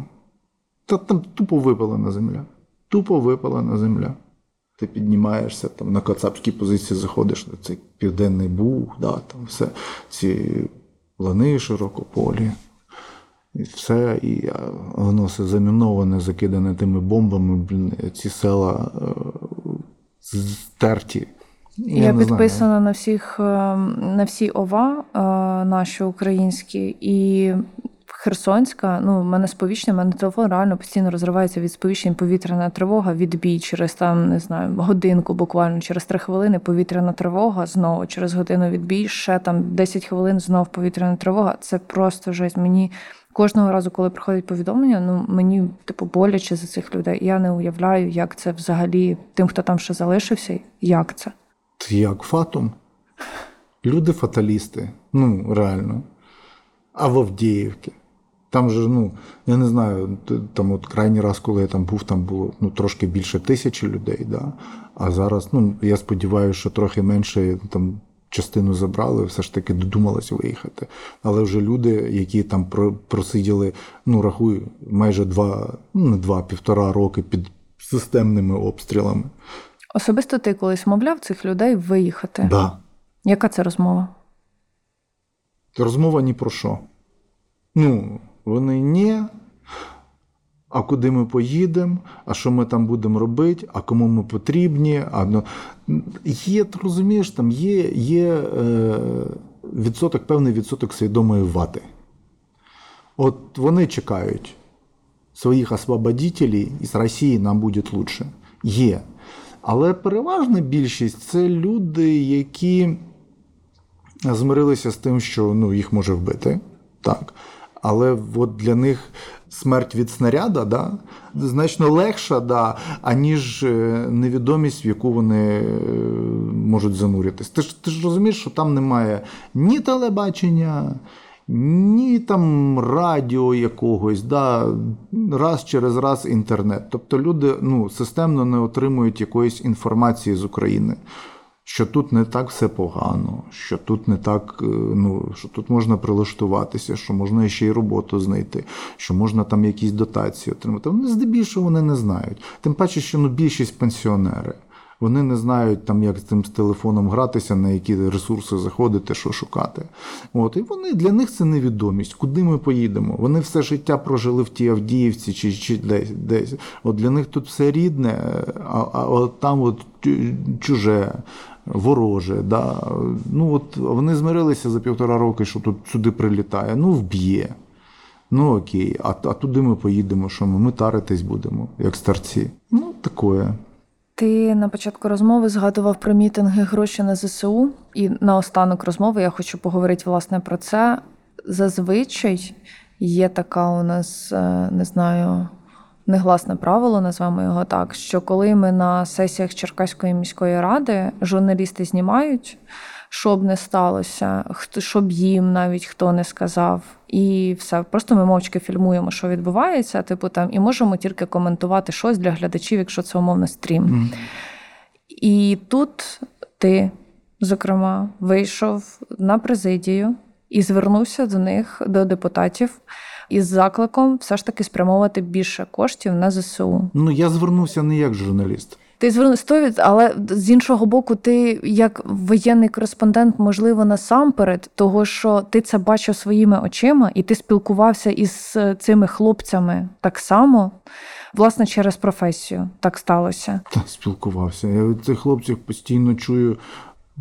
Speaker 2: Та там тупо випалена земля. Тупо випалена земля. Ти піднімаєшся там на кацапській позиції, заходиш на цей південний буг, да, там все, ці лани широкополі. І все, і воно все заміноване, закидане тими бомбами, блін, ці села е, стерті.
Speaker 1: Я,
Speaker 2: знаю.
Speaker 1: підписана на всіх е, на всі ОВА е, наші українські і Херсонська. Ну, в мене сповіщення, в мене телефон реально постійно розривається від сповіщень повітряна тривога, відбій через там, не знаю, годинку, буквально через три хвилини повітряна тривога, знову через годину відбій, ще там 10 хвилин знов повітряна тривога. Це просто жесть. Мені кожного разу, коли приходять повідомлення, ну мені типу боляче за цих людей. Я не уявляю, як це взагалі тим, хто там ще залишився, як це.
Speaker 2: Як фатум? Люди фаталісти. Ну, реально. А в Авдіївці. Там же, ну, я не знаю, там от крайній раз, коли я там був, там було ну, трошки більше тисячі людей, да? а зараз, ну, я сподіваюся, що трохи менше там частину забрали, все ж таки додумалися виїхати. Але вже люди, які там просиділи, ну, рахую, майже два, ну, не два, півтора роки під системними обстрілами.
Speaker 1: Особисто ти колись мовляв цих людей виїхати.
Speaker 2: Да.
Speaker 1: Яка це розмова?
Speaker 2: Розмова ні про що. Ну, вони ні. А куди ми поїдемо, а що ми там будемо робити, а кому ми потрібні. А, ну, є, ти розумієш, там є, є е, відсоток, певний відсоток свідомої вати. От вони чекають своїх освободителей, і з Росії нам буде лучше. Є. Але переважна більшість це люди, які змирилися з тим, що ну, їх може вбити. Так. Але от для них смерть від снаряда да, значно легша, да, аніж е, невідомість, в яку вони е, можуть зануритись. Ти ж, ти ж розумієш, що там немає ні телебачення, ні там радіо якогось, да, раз через раз інтернет. Тобто люди ну, системно не отримують якоїсь інформації з України. що тут не так все погано, що тут не так, е, ну, що тут можна прилаштуватися, що можна ще й роботу знайти, що можна там якісь дотації отримати. Вони здебільшого вони не знають. Тим паче, що ну, більшість пенсіонери. Вони не знають там, як з цим з телефоном гратися, на які ресурси заходити, що шукати. От і вони для них це невідомість. Куди ми поїдемо? Вони все життя прожили в тій Авдіївці чи, чи десь десь. От для них тут все рідне, а, а от там от чуже. Вороже, да. ну от вони змирилися за півтора роки, що тут сюди прилітає. Ну, вб'є. Ну окей, а, а туди ми поїдемо, що ми, ми таритись будемо, як старці. Ну, таке.
Speaker 1: Ти на початку розмови згадував про мітинги гроші на ЗСУ, і на останок розмови я хочу поговорити власне про це. Зазвичай є така у нас, е, не знаю, негласне правило, назвемо його так, що коли ми на сесіях Черкаської міської ради журналісти знімають, що б не сталося, хто щоб їм навіть хто не сказав, і все. Просто ми мовчки фільмуємо, що відбувається, типу там, і можемо тільки коментувати щось для глядачів, якщо це умовно стрім. І тут ти, зокрема, вийшов на президію і звернувся до них, до депутатів, із закликом все ж таки спрямовувати більше коштів на ЗСУ.
Speaker 2: Ну, я звернувся не як журналіст.
Speaker 1: Ти звернув 100%, але з іншого боку, ти як воєнний кореспондент, можливо, насамперед, того що ти це бачив своїми очима, і ти спілкувався із е, цими хлопцями так само, власне, через професію так сталося.
Speaker 2: Та спілкувався. Я від цих хлопців постійно чую.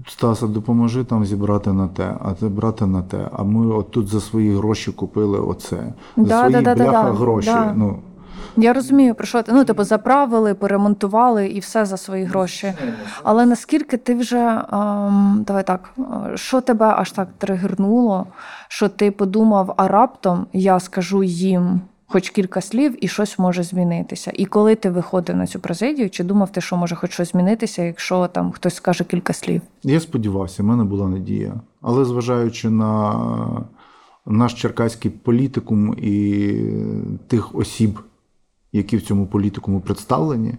Speaker 2: Стаса, допоможи там зібрати на те, а ти брати на те. А ми от тут за свої гроші купили оце. За
Speaker 1: Да,
Speaker 2: свої
Speaker 1: да, да, да,
Speaker 2: бляха
Speaker 1: да,
Speaker 2: гроші.
Speaker 1: да.
Speaker 2: Ну,
Speaker 1: Я розумію, про що ти ну, типу, заправили, поремонтували і все за свої гроші. Але наскільки ти вже ем, давай так, е, що тебе аж так тригернуло, що ти подумав, а раптом я скажу їм хоч кілька слів, і щось може змінитися. І коли ти виходив на цю президію, чи думав ти, що може хоч щось змінитися, якщо там хтось скаже кілька слів?
Speaker 2: Я сподівався, в мене була надія. Але зважаючи на наш черкаський політикум і тих осіб, які в цьому політикуму представлені,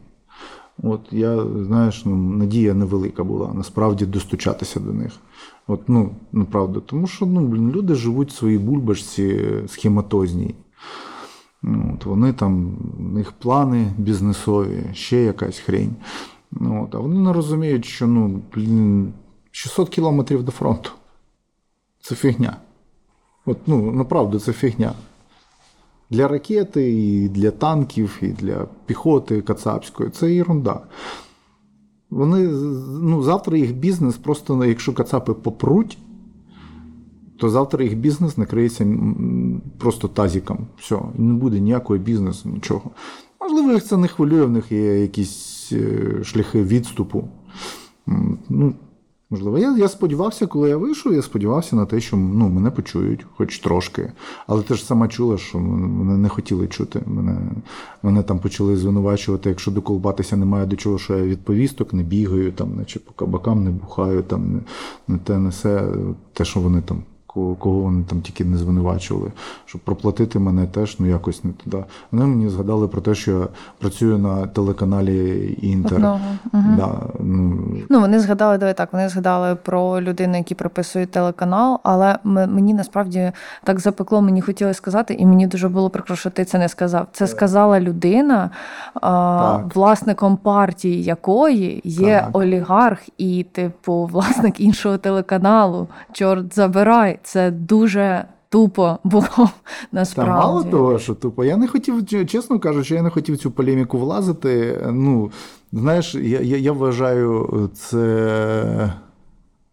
Speaker 2: от я, знаєш, ну, надія невелика була насправді достучатися до них. От, ну, направду, тому що ну, блін, люди живуть в своїй бульбашці схематозній. От вони там, у них плани бізнесові, ще якась хрень. От, а вони не розуміють, що ну, блін, 600 кілометрів до фронту. Це фігня. От, ну, направду, це фігня. Для ракети, і для танків, і для піхоти кацапської це ерунда. Вони, ну, завтра їх бізнес просто, якщо кацапи попруть, то завтра їх бізнес накриється просто тазіком. Все, не буде ніякого бізнесу, нічого. Можливо, їх це не хвилює, в них є якісь е, шляхи відступу. Ну, можливо, я, я сподівався, коли я вийшов, я сподівався на те, що ну, мене почують, хоч трошки. Але ти ж сама чула, що мене не хотіли чути. Мене, мене там почали звинувачувати, якщо доколбатися немає до чого, що я від повісток не бігаю, там, наче по кабакам не бухаю, там, не, не те, не се, те, що вони там. Кого вони там тільки не звинувачували, щоб проплатити мене теж ну якось не туди. Вони мені згадали про те, що я працюю на телеканалі Інтер.
Speaker 1: Мгм.
Speaker 2: Да, ну,
Speaker 1: Ну, вони згадали, давай так, вони згадали про людину, які приписують телеканал, але мені насправді так запекло, мені хотіли сказати, і мені дуже було прикро, що ти це не сказав. Це сказала людина, а, власником партії якої є
Speaker 2: Так.
Speaker 1: олігарх і, типу, власник іншого телеканалу. Чорт забирай. Це дуже тупо було
Speaker 2: Та
Speaker 1: насправді.
Speaker 2: мало того, що тупо. Я не хотів, чесно кажучи, я не хотів цю полеміку влазити. Ну, знаєш, я, я, я вважаю це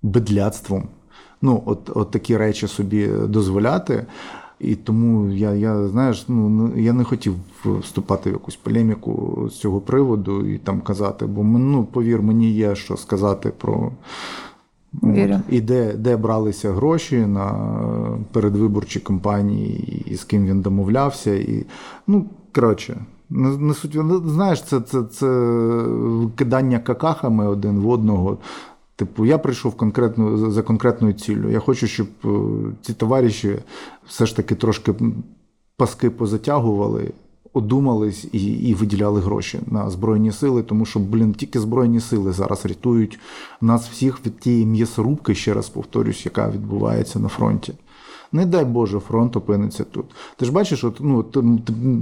Speaker 2: бедляцтвом. Ну, от, от такі речі собі дозволяти. І тому я, я знаєш, ну ну, я не хотів вступати в якусь полеміку з цього приводу і там казати, бо ну, повір, мені є що сказати про
Speaker 1: Вірю.
Speaker 2: От. І де, де бралися гроші на передвиборчі кампанії, і з ким він домовлявся. І, ну, коротше, не, не суть. ну, Знаєш, це, це, це кидання какахами один в одного. Типу, я прийшов конкретно за конкретною ціллю. Я хочу, щоб е, ці товариші все ж таки трошки паски позатягували. Одумались і, і виділяли гроші на збройні сили, тому що, блін, тільки збройні сили зараз рятують нас всіх від тієї м'ясорубки, ще раз повторюсь, яка відбувається на фронті. Не дай Боже, фронт опиниться тут. Ти ж бачиш, от, ну, ти,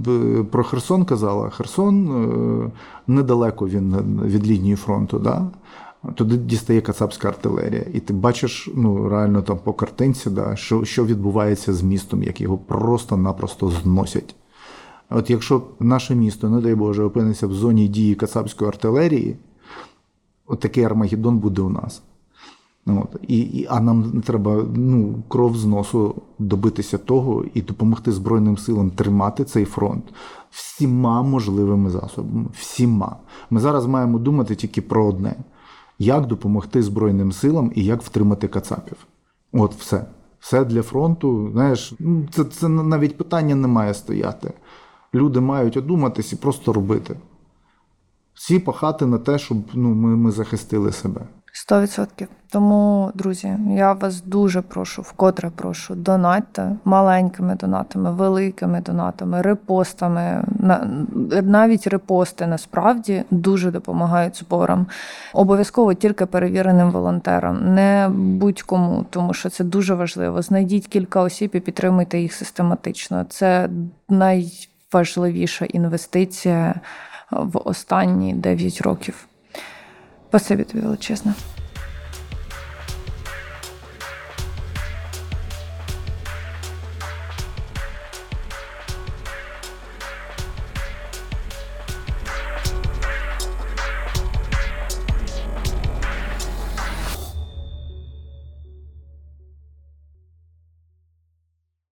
Speaker 2: ти про Херсон казала. Херсон е, недалеко він від лінії фронту, да? туди дістає кацапська артилерія. І ти бачиш ну, реально там по картинці, да, що, що відбувається з містом, як його просто-напросто зносять. От якщо наше місто, не дай Боже, опиниться в зоні дії кацапської артилерії, от такий Армагеддон буде у нас. От, і, і, а нам треба ну, кров з носу добитися того і допомогти Збройним силам тримати цей фронт всіма можливими засобами. Всіма. Ми зараз маємо думати тільки про одне: як допомогти Збройним силам і як втримати Кацапів. От все. Все для фронту. Знаєш, ну, це, це навіть питання не має стояти. Люди мають одуматись і просто робити. Всі пахати на те, щоб ну, ми, ми захистили себе.
Speaker 1: 100%. Тому, друзі, я вас дуже прошу, вкотре прошу, донатьте маленькими донатами, великими донатами, репостами. Навіть репости насправді дуже допомагають зборам. Обов'язково тільки перевіреним волонтерам, не будь-кому, тому що це дуже важливо. Знайдіть кілька осіб і підтримуйте їх систематично. Це найважливіша інвестиція в останні 9 років. Спасибі тобі величезне.